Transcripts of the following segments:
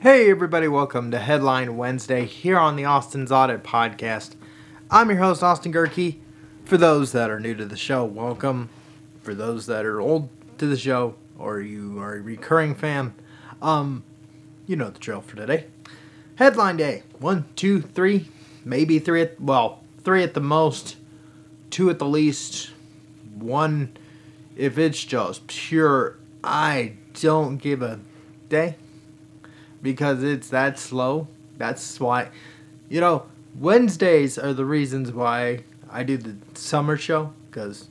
Hey, everybody, welcome to Headline Wednesday here on the Austin's Audit Podcast. I'm your host, Austin Gehrke. For those that are new to the show, welcome. For those that are old to the show or you are a recurring fan, um, you know the drill for today. Headline day one, two, three, maybe three at, well, three at the most, two at the least, one if it's just pure, I don't give a day because it's that slow. That's why, you know, Wednesdays are the reasons why I do the summer show because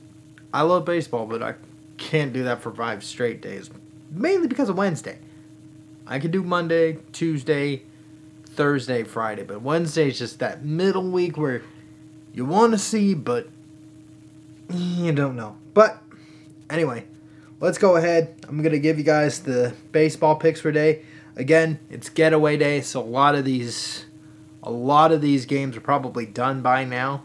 I love baseball, but I can't do that for five straight days. Mainly because of Wednesday. I can do Monday, Tuesday, Thursday, Friday, but Wednesday is just that middle week where you want to see, but you don't know. But anyway, let's go ahead. I'm going to give you guys the baseball picks for today. Again, it's getaway day, so a lot of these a lot of these games are probably done by now.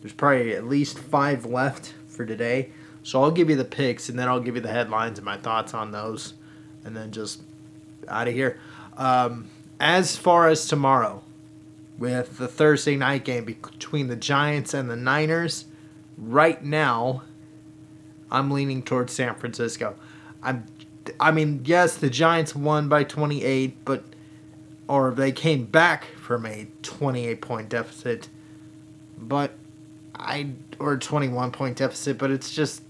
There's probably at least 5 left for today. So I'll give you the picks and then I'll give you the headlines and my thoughts on those and then just out of here. Um, as far as tomorrow, with the Thursday night game between the Giants and the Niners, right now, I'm leaning towards San Francisco. I'm I mean, yes, the Giants won by 28, but or they came back from a 28 point deficit, but I or 21 point deficit, but it's just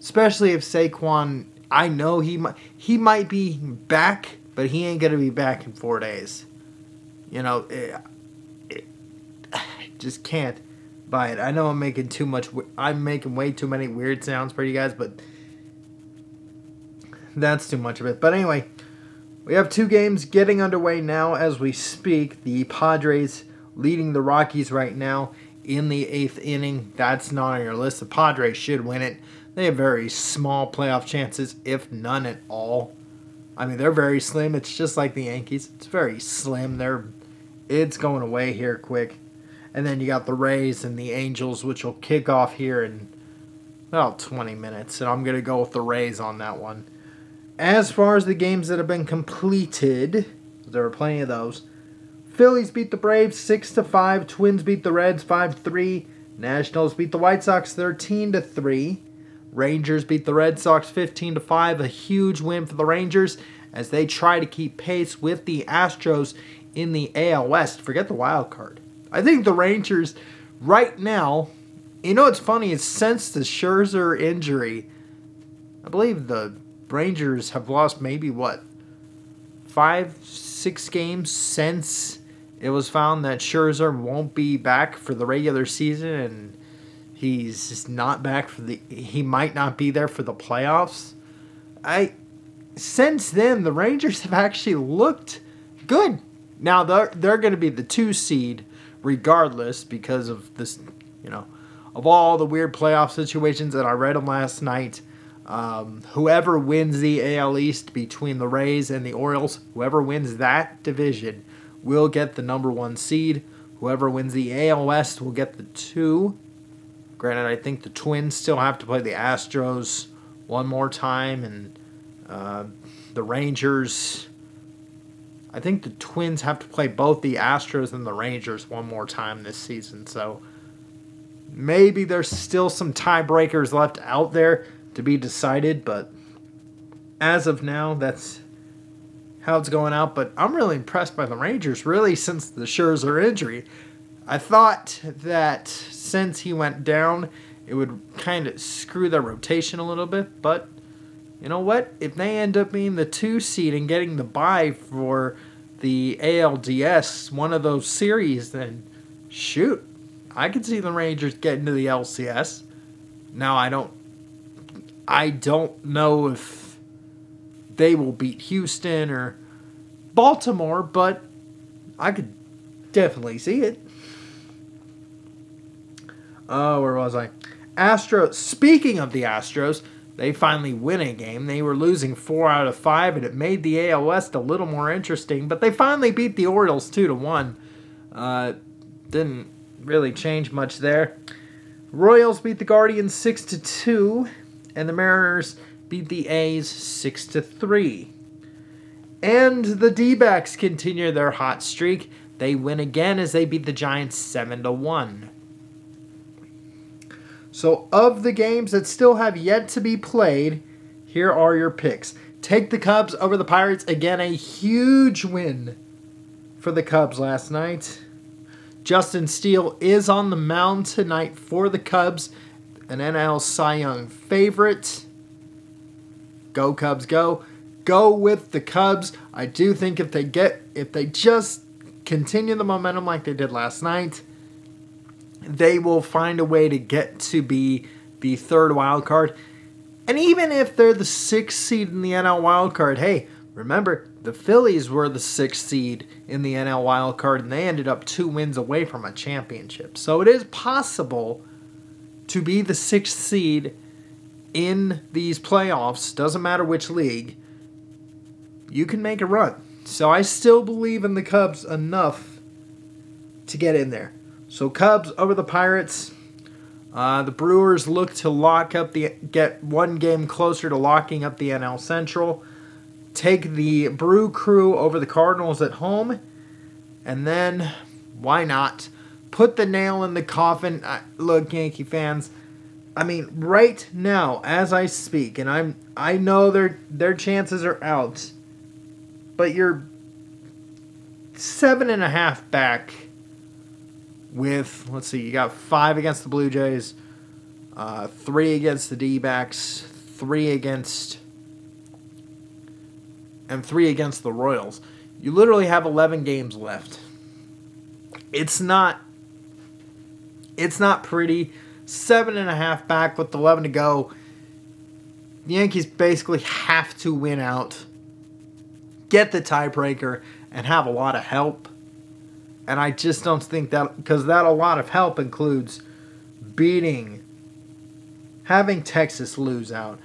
especially if Saquon, I know he might he might be back, but he ain't gonna be back in four days. You know, it, it, I just can't buy it. I know I'm making too much. I'm making way too many weird sounds for you guys, but that's too much of it. But anyway, we have two games getting underway now as we speak. The Padres leading the Rockies right now in the eighth inning. That's not on your list. The Padres should win it. They have very small playoff chances, if none at all. I mean, they're very slim. It's just like the Yankees. It's very slim. They're it's going away here quick. And then you got the Rays and the Angels, which will kick off here in about 20 minutes. And I'm going to go with the Rays on that one. As far as the games that have been completed, there were plenty of those. Phillies beat the Braves 6 to 5, Twins beat the Reds 5-3, Nationals beat the White Sox 13 to 3. Rangers beat the Red Sox 15 to 5, a huge win for the Rangers as they try to keep pace with the Astros in the AL West. Forget the wild card. I think the Rangers right now, you know what's funny is since the Scherzer injury, I believe the Rangers have lost maybe what five, six games since it was found that Scherzer won't be back for the regular season and he's just not back for the he might not be there for the playoffs. I since then the Rangers have actually looked good. Now they're they're going to be the 2 seed regardless because of this, you know, of all the weird playoff situations that I read them last night. Um, whoever wins the AL East between the Rays and the Orioles, whoever wins that division will get the number one seed. Whoever wins the AL West will get the two. Granted, I think the Twins still have to play the Astros one more time, and uh, the Rangers. I think the Twins have to play both the Astros and the Rangers one more time this season. So maybe there's still some tiebreakers left out there to be decided, but as of now, that's how it's going out. But I'm really impressed by the Rangers, really, since the Scherzer injury. I thought that since he went down, it would kind of screw their rotation a little bit, but you know what? If they end up being the two seed and getting the bye for the ALDS, one of those series, then shoot, I could see the Rangers getting to the LCS. Now I don't I don't know if they will beat Houston or Baltimore, but I could definitely see it. Oh, where was I? Astros. Speaking of the Astros, they finally win a game. They were losing four out of five, and it made the AL West a little more interesting. But they finally beat the Orioles two to one. Uh, didn't really change much there. Royals beat the Guardians six to two and the Mariners beat the A's 6 to 3. And the D backs continue their hot streak. They win again as they beat the Giants 7 to 1. So, of the games that still have yet to be played, here are your picks. Take the Cubs over the Pirates. Again, a huge win for the Cubs last night. Justin Steele is on the mound tonight for the Cubs, an NL Cy Young favorite. Go Cubs, go. Go with the Cubs. I do think if they get if they just continue the momentum like they did last night, they will find a way to get to be the third wild card. And even if they're the sixth seed in the NL wild card, hey, remember the Phillies were the sixth seed in the NL wild card and they ended up two wins away from a championship. So it is possible to be the sixth seed in these playoffs, doesn't matter which league, you can make a run. So I still believe in the Cubs enough to get in there. So Cubs over the Pirates. Uh, the Brewers look to lock up the get one game closer to locking up the NL Central. Take the Brew Crew over the Cardinals at home, and then why not put the nail in the coffin? Uh, look, Yankee fans. I mean, right now, as I speak, and I'm I know their their chances are out, but you're seven and a half back with let's see, you got five against the Blue Jays, uh, three against the D backs, three against and three against the Royals. You literally have eleven games left. It's not it's not pretty. Seven and a half back with eleven to go. The Yankees basically have to win out, get the tiebreaker, and have a lot of help and I just don't think that because that a lot of help includes beating, having Texas lose out,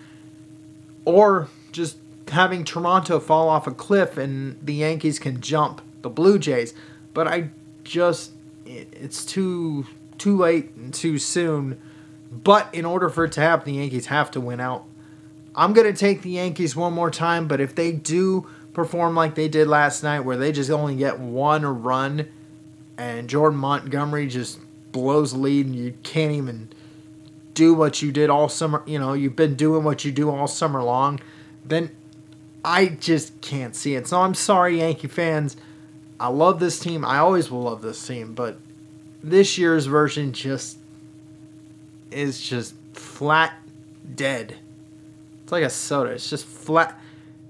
or just having Toronto fall off a cliff and the Yankees can jump the Blue Jays. But I just it's too too late and too soon. But in order for it to happen, the Yankees have to win out. I'm gonna take the Yankees one more time, but if they do perform like they did last night, where they just only get one run and Jordan Montgomery just blows the lead and you can't even do what you did all summer, you know, you've been doing what you do all summer long, then I just can't see it. So I'm sorry, Yankee fans. I love this team. I always will love this team, but this year's version just is just flat dead. It's like a soda. It's just flat.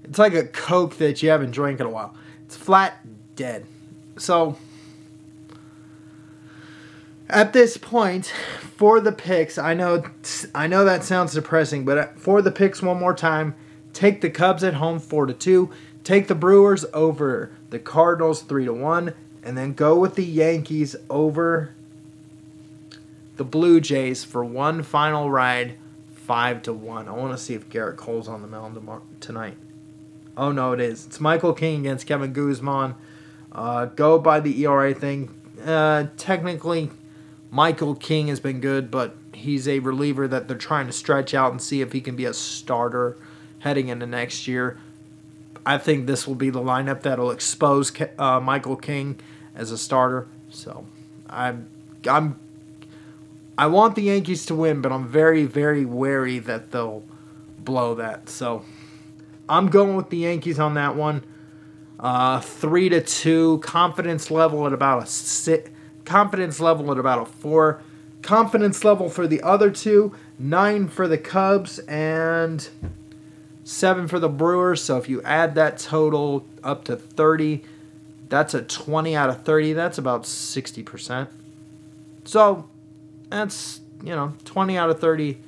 It's like a Coke that you haven't drank in a while. It's flat dead. So at this point for the picks i know i know that sounds depressing but uh, for the picks one more time take the cubs at home 4 to 2 take the brewers over the cardinals 3 to 1 and then go with the yankees over the blue jays for one final ride 5 to 1 i want to see if Garrett cole's on the mound tonight. Oh no it is. It's michael king against kevin Gausman. Uh, go by the era thing. Uh, technically Michael King has been good, but he's a reliever that they're trying to stretch out and see if he can be a starter heading into next year. I think this will be the lineup that'll expose uh, Michael King as a starter. So I'm I'm I want the Yankees to win, but I'm very very wary that they'll blow that. So I'm going with the Yankees on that one. Uh, three to two, confidence level at about a six confidence level at about a four. Confidence level for the other two, nine for the Cubs, and seven for the Brewers. So if you add that total up to 30, that's a 20 out of 30. That's about 60%. So that's, you know, 20 out of 30,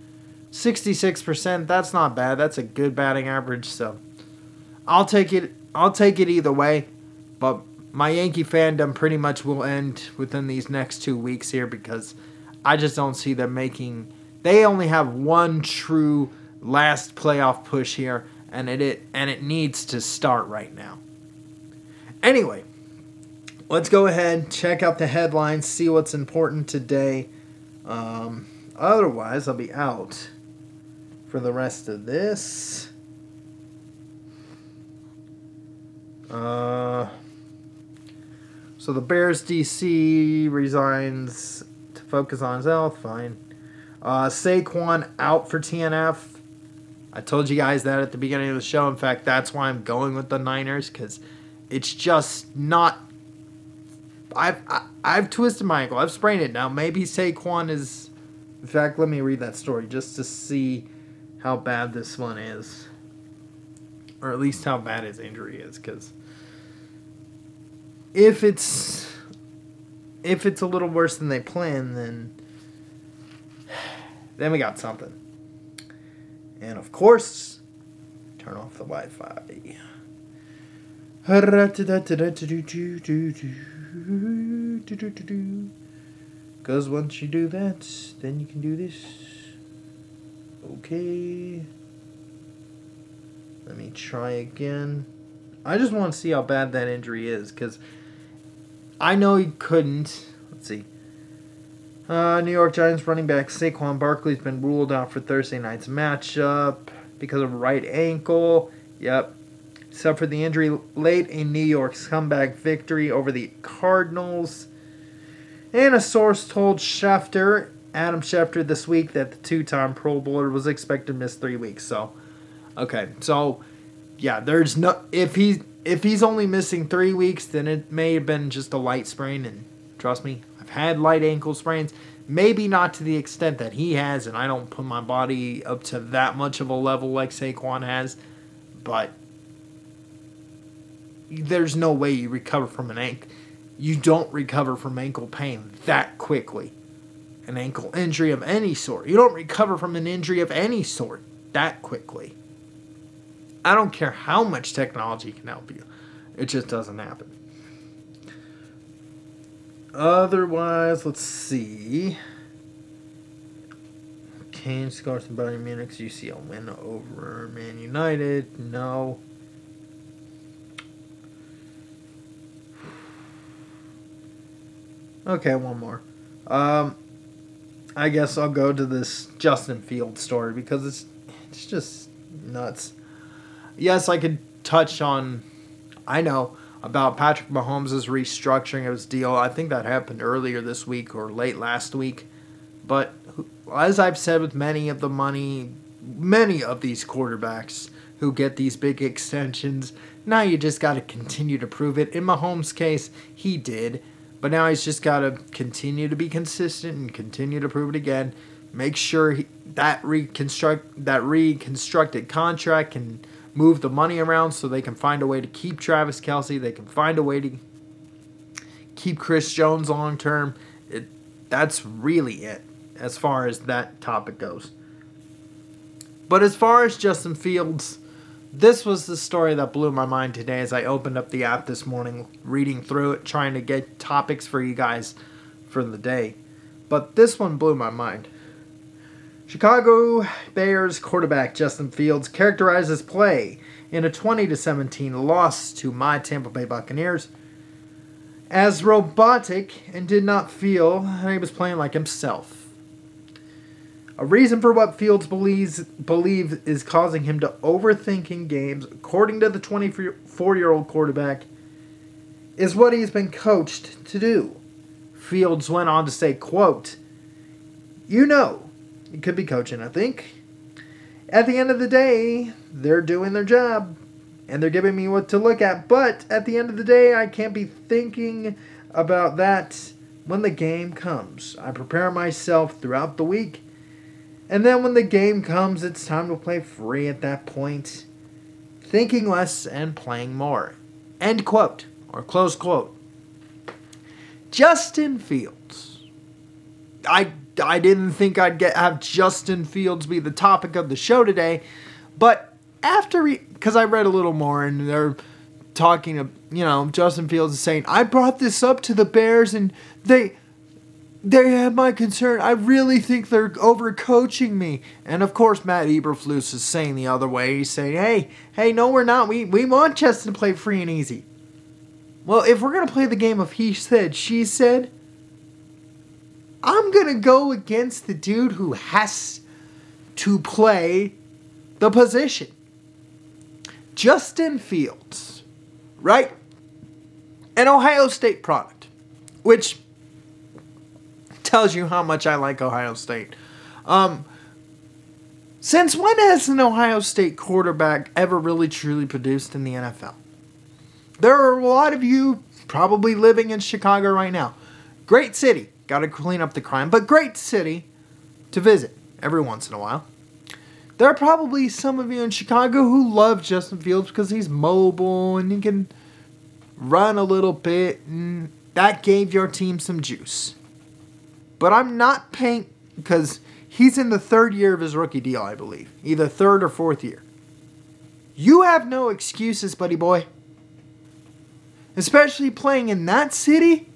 66%. That's not bad. That's a good batting average. So I'll take it. I'll take it either way. But my Yankee fandom pretty much will end within these next two weeks here because I just don't see them making. They only have one true last playoff push here, and it, it and it needs to start right now. Anyway, let's go ahead check out the headlines, see what's important today. Um, otherwise, I'll be out for the rest of this. Uh, so the Bears DC resigns to focus on his health. Fine. Uh, Saquon out for TNF. I told you guys that at the beginning of the show. In fact, that's why I'm going with the Niners because it's just not. I've I, I've twisted my ankle. I've sprained it now. Maybe Saquon is. In fact, let me read that story just to see how bad this one is, or at least how bad his injury is. Because if it's if it's a little worse than they plan, then then we got something. And of course, turn off the Wi Fi. Because once you do that, then you can do this. Okay. Let me try again. I just want to see how bad that injury is because I know he couldn't. Let's see. Uh, New York Giants running back Saquon Barkley's been ruled out for Thursday night's matchup because of right ankle. Yep. Suffered the injury late in New York's comeback victory over the Cardinals. And a source told Schefter, Adam Schefter, this week that the two time Pro Bowler was expected to miss three weeks. So, okay. So, yeah, there's no. If he's. If he's only missing three weeks, then it may have been just a light sprain, and trust me, I've had light ankle sprains. Maybe not to the extent that he has, and I don't put my body up to that much of a level like Saquon has, but there's no way you recover from an ankle. You don't recover from ankle pain that quickly. An ankle injury of any sort. You don't recover from an injury of any sort that quickly. I don't care how much technology can help you, it just doesn't happen. Otherwise, let's see. Kane scores in Bayern Munich. UCL win over Man United. No. Okay, one more. Um, I guess I'll go to this Justin Field story because it's it's just nuts. Yes, I could touch on. I know about Patrick Mahomes' restructuring of his deal. I think that happened earlier this week or late last week. But as I've said with many of the money, many of these quarterbacks who get these big extensions, now you just got to continue to prove it. In Mahomes' case, he did. But now he's just got to continue to be consistent and continue to prove it again. Make sure he, that reconstruct that reconstructed contract can move the money around so they can find a way to keep Travis Kelce. They can find a way to keep Chris Jones long term. That's really it as far as that topic goes. But as far as Justin Fields, this was the story that blew my mind today as I opened up the app this morning, reading through it, trying to get topics for you guys for the day. But this one blew my mind. Chicago Bears quarterback Justin Fields characterizes play in a 20 17 loss to my Tampa Bay Buccaneers as robotic and did not feel he was playing like himself. A reason for what Fields believes believe is causing him to overthink in games, according to the 24-year-old quarterback, is what he's been coached to do. Fields went on to say, quote, "You know, it could be coaching, I think. At the end of the day, they're doing their job and they're giving me what to look at. But at the end of the day, I can't be thinking about that when the game comes. I prepare myself throughout the week. And then when the game comes, it's time to play free at that point. Thinking less and playing more. End quote, or close quote. Justin Fields. I I didn't think I'd get have Justin Fields be the topic of the show today, but after because I read a little more and they're talking you know Justin Fields is saying I brought this up to the Bears and they they have my concern. I really think they're overcoaching me. And of course, Matt Eberflus is saying the other way. He's saying, "Hey, hey, no, we're not. We we want Justin to play free and easy." Well, if we're gonna play the game of he said, she said, I'm going to go against the dude who has to play the position. Justin Fields right? An Ohio State product, which tells you how much I like Ohio State. Um, since when has an Ohio State quarterback ever really truly produced in the NFL? There are a lot of you probably living in Chicago right now. Great city. Got to clean up the crime, but great city to visit every once in a while. There are probably some of you in Chicago who love Justin Fields because he's mobile and he can run a little bit, and that gave your team some juice. But I'm not paying because he's in the third year of his rookie deal, I believe, either third or fourth year. You have no excuses, buddy boy especially playing in that city.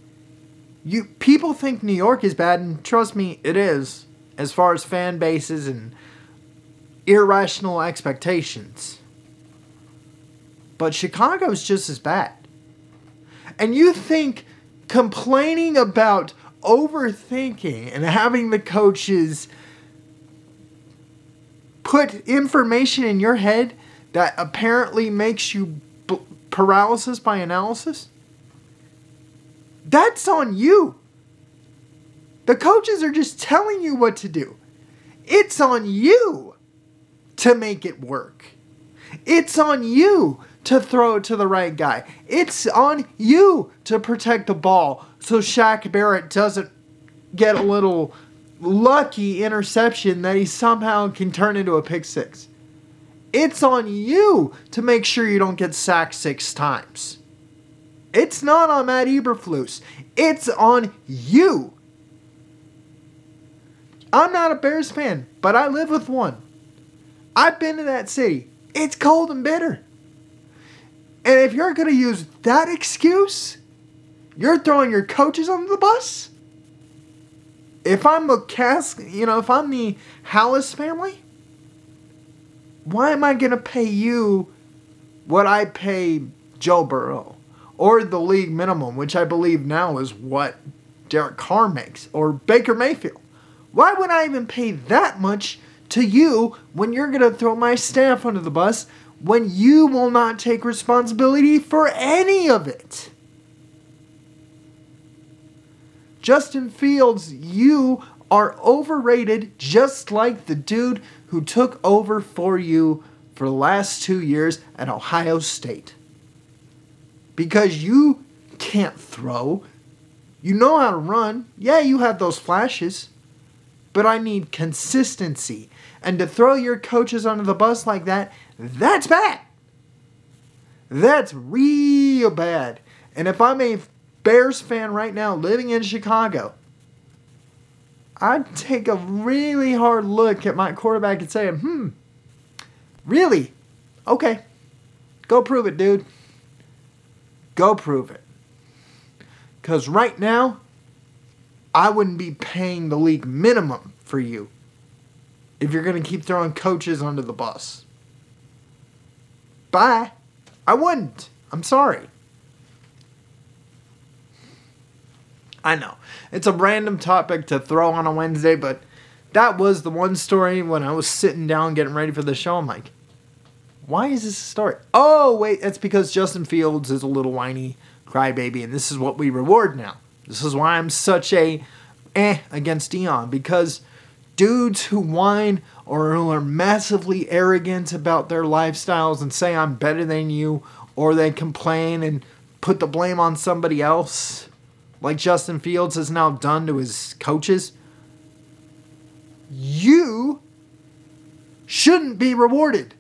You people think New York is bad, and trust me, it is. As far as fan bases and irrational expectations. But Chicago's just as bad. And you think complaining about overthinking and having the coaches put information in your head that apparently makes you paralysis by analysis? That's on you. The coaches are just telling you what to do. It's on you to make it work. It's on you to throw it to the right guy. It's on you to protect the ball so Shaq Barrett doesn't get a little lucky interception that he somehow can turn into a pick six. It's on you to make sure you don't get sacked six times. It's not on Matt Eberflus. It's on you. I'm not a Bears fan, but I live with one. I've been to that city. It's cold and bitter. And if you're going to use that excuse, you're throwing your coaches under the bus? If I'm a cast, you know, if I'm the Halas family, why am I going to pay you what I pay Joe Burrow? Or the league minimum, which I believe now is what Derek Carr makes, or Baker Mayfield. Why would I even pay that much to you when you're going to throw my staff under the bus when you will not take responsibility for any of it? Justin Fields, you are overrated just like the dude who took over for you for the last two years at Ohio State. Because you can't throw. You know how to run. Yeah, you have those flashes. But I need consistency. And to throw your coaches under the bus like that, that's bad. That's real bad. And if I'm a Bears fan right now living in Chicago, I'd take a really hard look at my quarterback and say, hmm, really? Okay. Go prove it, dude. Go prove it. Because right now, I wouldn't be paying the league minimum for you if you're going to keep throwing coaches under the bus. Bye. I wouldn't. I'm sorry. I know. It's a random topic to throw on a Wednesday, but that was the one story when I was sitting down getting ready for the show. I'm like, why is this a story? Oh, wait, it's because Justin Fields is a little whiny crybaby, and this is what we reward now. This is why I'm such a eh against Deion, because dudes who whine or who are massively arrogant about their lifestyles and say I'm better than you, or they complain and put the blame on somebody else like Justin Fields has now done to his coaches, you shouldn't be rewarded.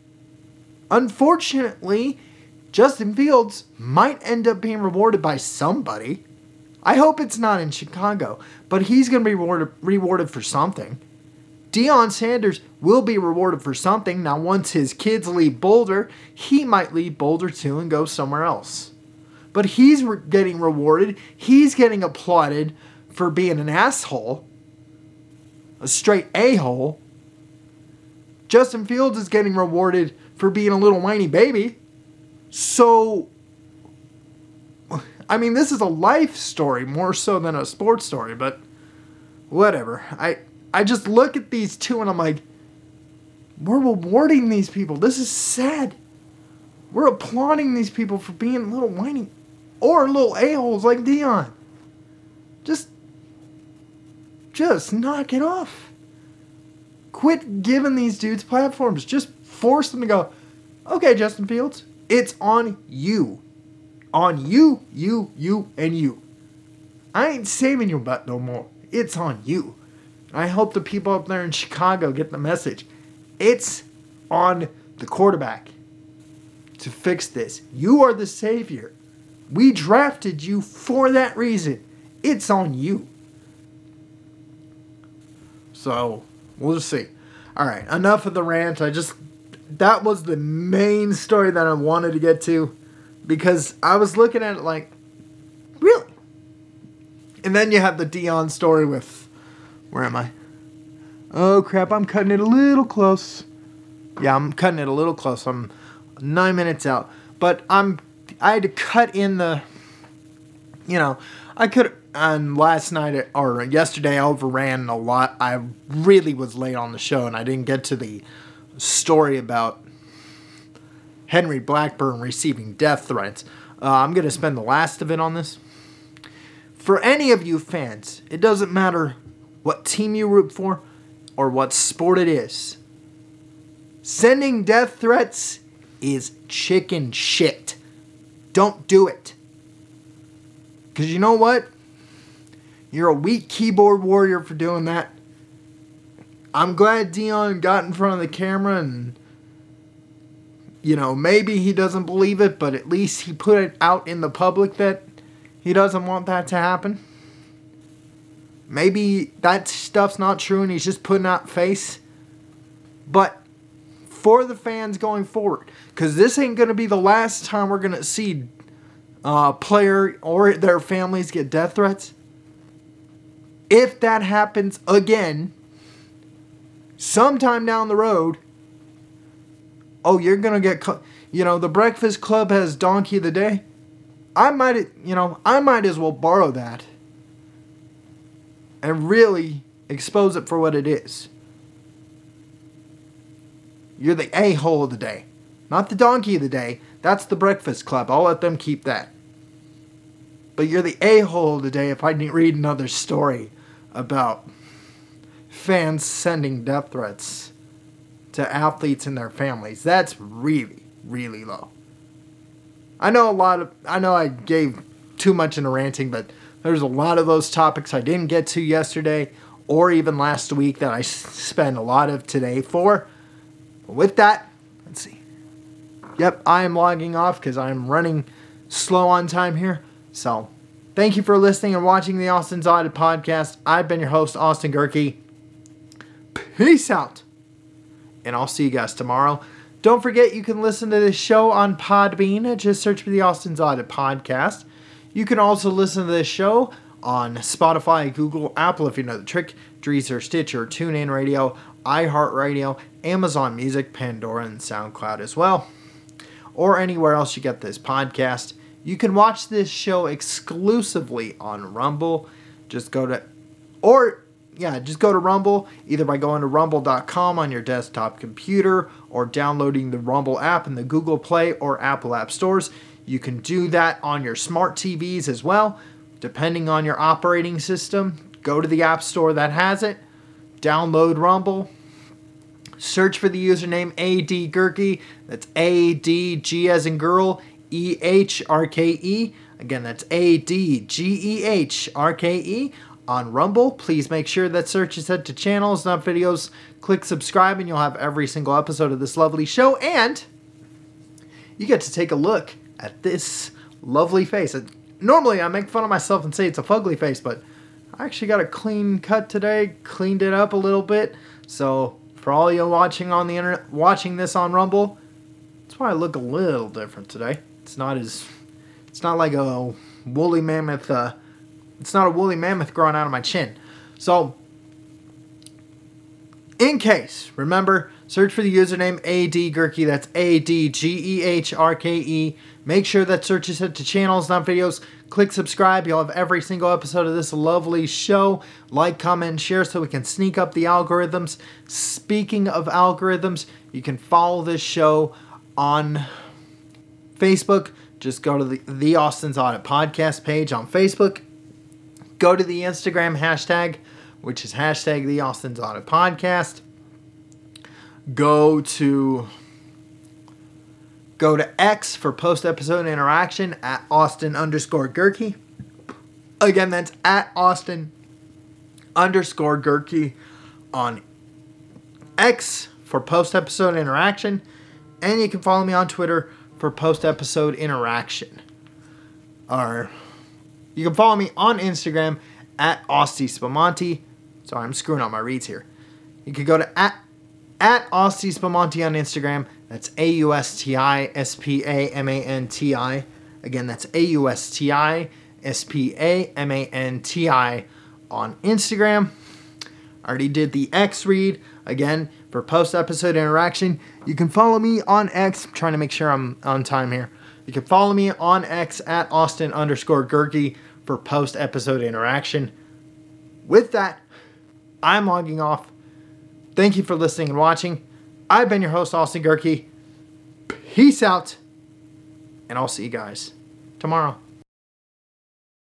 Unfortunately, Justin Fields might end up being rewarded by somebody. I hope it's not in Chicago, but he's going to be rewarded, rewarded for something. Deion Sanders will be rewarded for something. Now, once his kids leave Boulder, he might leave Boulder too and go somewhere else but he's re- getting rewarded. He's getting applauded for being an asshole, a straight a hole. Justin Fields is getting rewarded for being a little whiny baby. So, I mean, this is a life story more so than a sports story, but whatever. I I just look at these two and I'm like, we're rewarding these people. This is sad. We're applauding these people for being little whiny or little a-holes like Deion. Just just knock it off. Quit giving these dudes platforms. Just force them to go, okay, Justin Fields, it's on you. On you, you, you, and you. I ain't saving your butt no more. It's on you. I hope the people up there in Chicago get the message. It's on the quarterback to fix this. You are the savior. We drafted you for that reason. It's on you. So, we'll just see. All right, enough of the rant. I just that was the main story that I wanted to get to because I was looking at it like, really? And then you have the Deion story with, where am I? Oh crap, I'm cutting it a little close. Yeah, I'm cutting it a little close. I'm nine minutes out. But I'm, I had to cut in the, you know, I could, on last night or yesterday, I overran a lot. I really was late on the show and I didn't get to the story about Henry Blackledge receiving death threats. Uh, I'm going to spend the last of it on this. For any of you fans, it doesn't matter what team you root for or what sport it is. Sending death threats is chicken shit. Don't do it. Because you know what? You're a weak keyboard warrior for doing that. I'm glad Deion got in front of the camera and you know, maybe he doesn't believe it, but at least he put it out in the public that he doesn't want that to happen. Maybe that stuff's not true and he's just putting out face. But for the fans going forward, because this ain't going to be the last time we're going to see uh, player or their families get death threats. If that happens again, sometime down the road, oh, you're gonna get, you know, the Breakfast Club has Donkey of the Day. I might, you know, I might as well borrow that and really expose it for what it is. You're the a hole of the day, not the donkey of the day. That's the Breakfast Club. I'll let them keep that. But you're the a hole of the day if I read another story about fans sending death threats to athletes and their families. That's really, really low. I know a lot of, I know I gave too much in the ranting, but there's a lot of those topics I didn't get to yesterday or even last week that I spent a lot of today for. But with that, let's see. Yep, I am logging off because I'm running slow on time here. So, thank you for listening and watching the Austin's Audit podcast. I've been your host, Austin Gehrke. Peace out and I'll see you guys tomorrow. Don't forget you can listen to this show on Podbean. Just search for the Austin's Audit Podcast. You can also listen to this show on Spotify, Google, Apple if you know the trick, Deezer, Stitcher, TuneIn Radio, iHeartRadio, Amazon Music, Pandora, and SoundCloud as well. Or anywhere else you get this podcast. You can watch this show exclusively on Rumble. Just go to, or yeah, just go to Rumble either by going to rumble.com on your desktop computer or downloading the Rumble app in the Google Play or Apple App stores. You can do that on your smart TVs as well, depending on your operating system. Go to the App Store that has it, download Rumble, search for the username AD Gehrke. That's A D G as in girl, E H R K E. Again, that's A D G E H R K E on Rumble. Please make sure that search is set to channels, not videos. Click subscribe, and you'll have every single episode of this lovely show. And you get to take a look at this lovely face. Normally, I make fun of myself and say it's a fugly face, but I actually got a clean cut today, cleaned it up a little bit. So, for all you watching on the internet, watching this on Rumble, that's why I look a little different today. It's not as, it's not like a woolly mammoth uh, it's not a woolly mammoth growing out of my chin. So, in case, remember, search for the username AD Gehrke. That's A D G E H R K E. Make sure that search is set to channels, not videos. Click subscribe. You'll have every single episode of this lovely show. Like, comment, share so we can sneak up the algorithms. Speaking of algorithms, you can follow this show on Facebook, just go to the, the Austin's Audit Podcast page on Facebook. Go to the Instagram hashtag, which is hashtag the Austin's Audit Podcast. Go to go to X for post episode interaction at Austin underscore Gehrke. Again, that's at Austin underscore Gehrke on X for post episode interaction. And you can follow me on Twitter for post episode interaction. Or you can follow me on Instagram at Austin Spamonti. Sorry, I'm screwing up my reads here. You can go to at at Austin Spamonti on Instagram. That's A U S T I S P A M A N T I. Again, that's A U S T I S P A M A N T I on Instagram. I already did the X read. Again, for post episode interaction, you can follow me on X. I'm trying to make sure I'm on time here. You can follow me on X at Austin underscore Gehrke for post episode interaction. With that, I'm logging off. Thank you for listening and watching. I've been your host, Austin Gehrke. Peace out, and I'll see you guys tomorrow.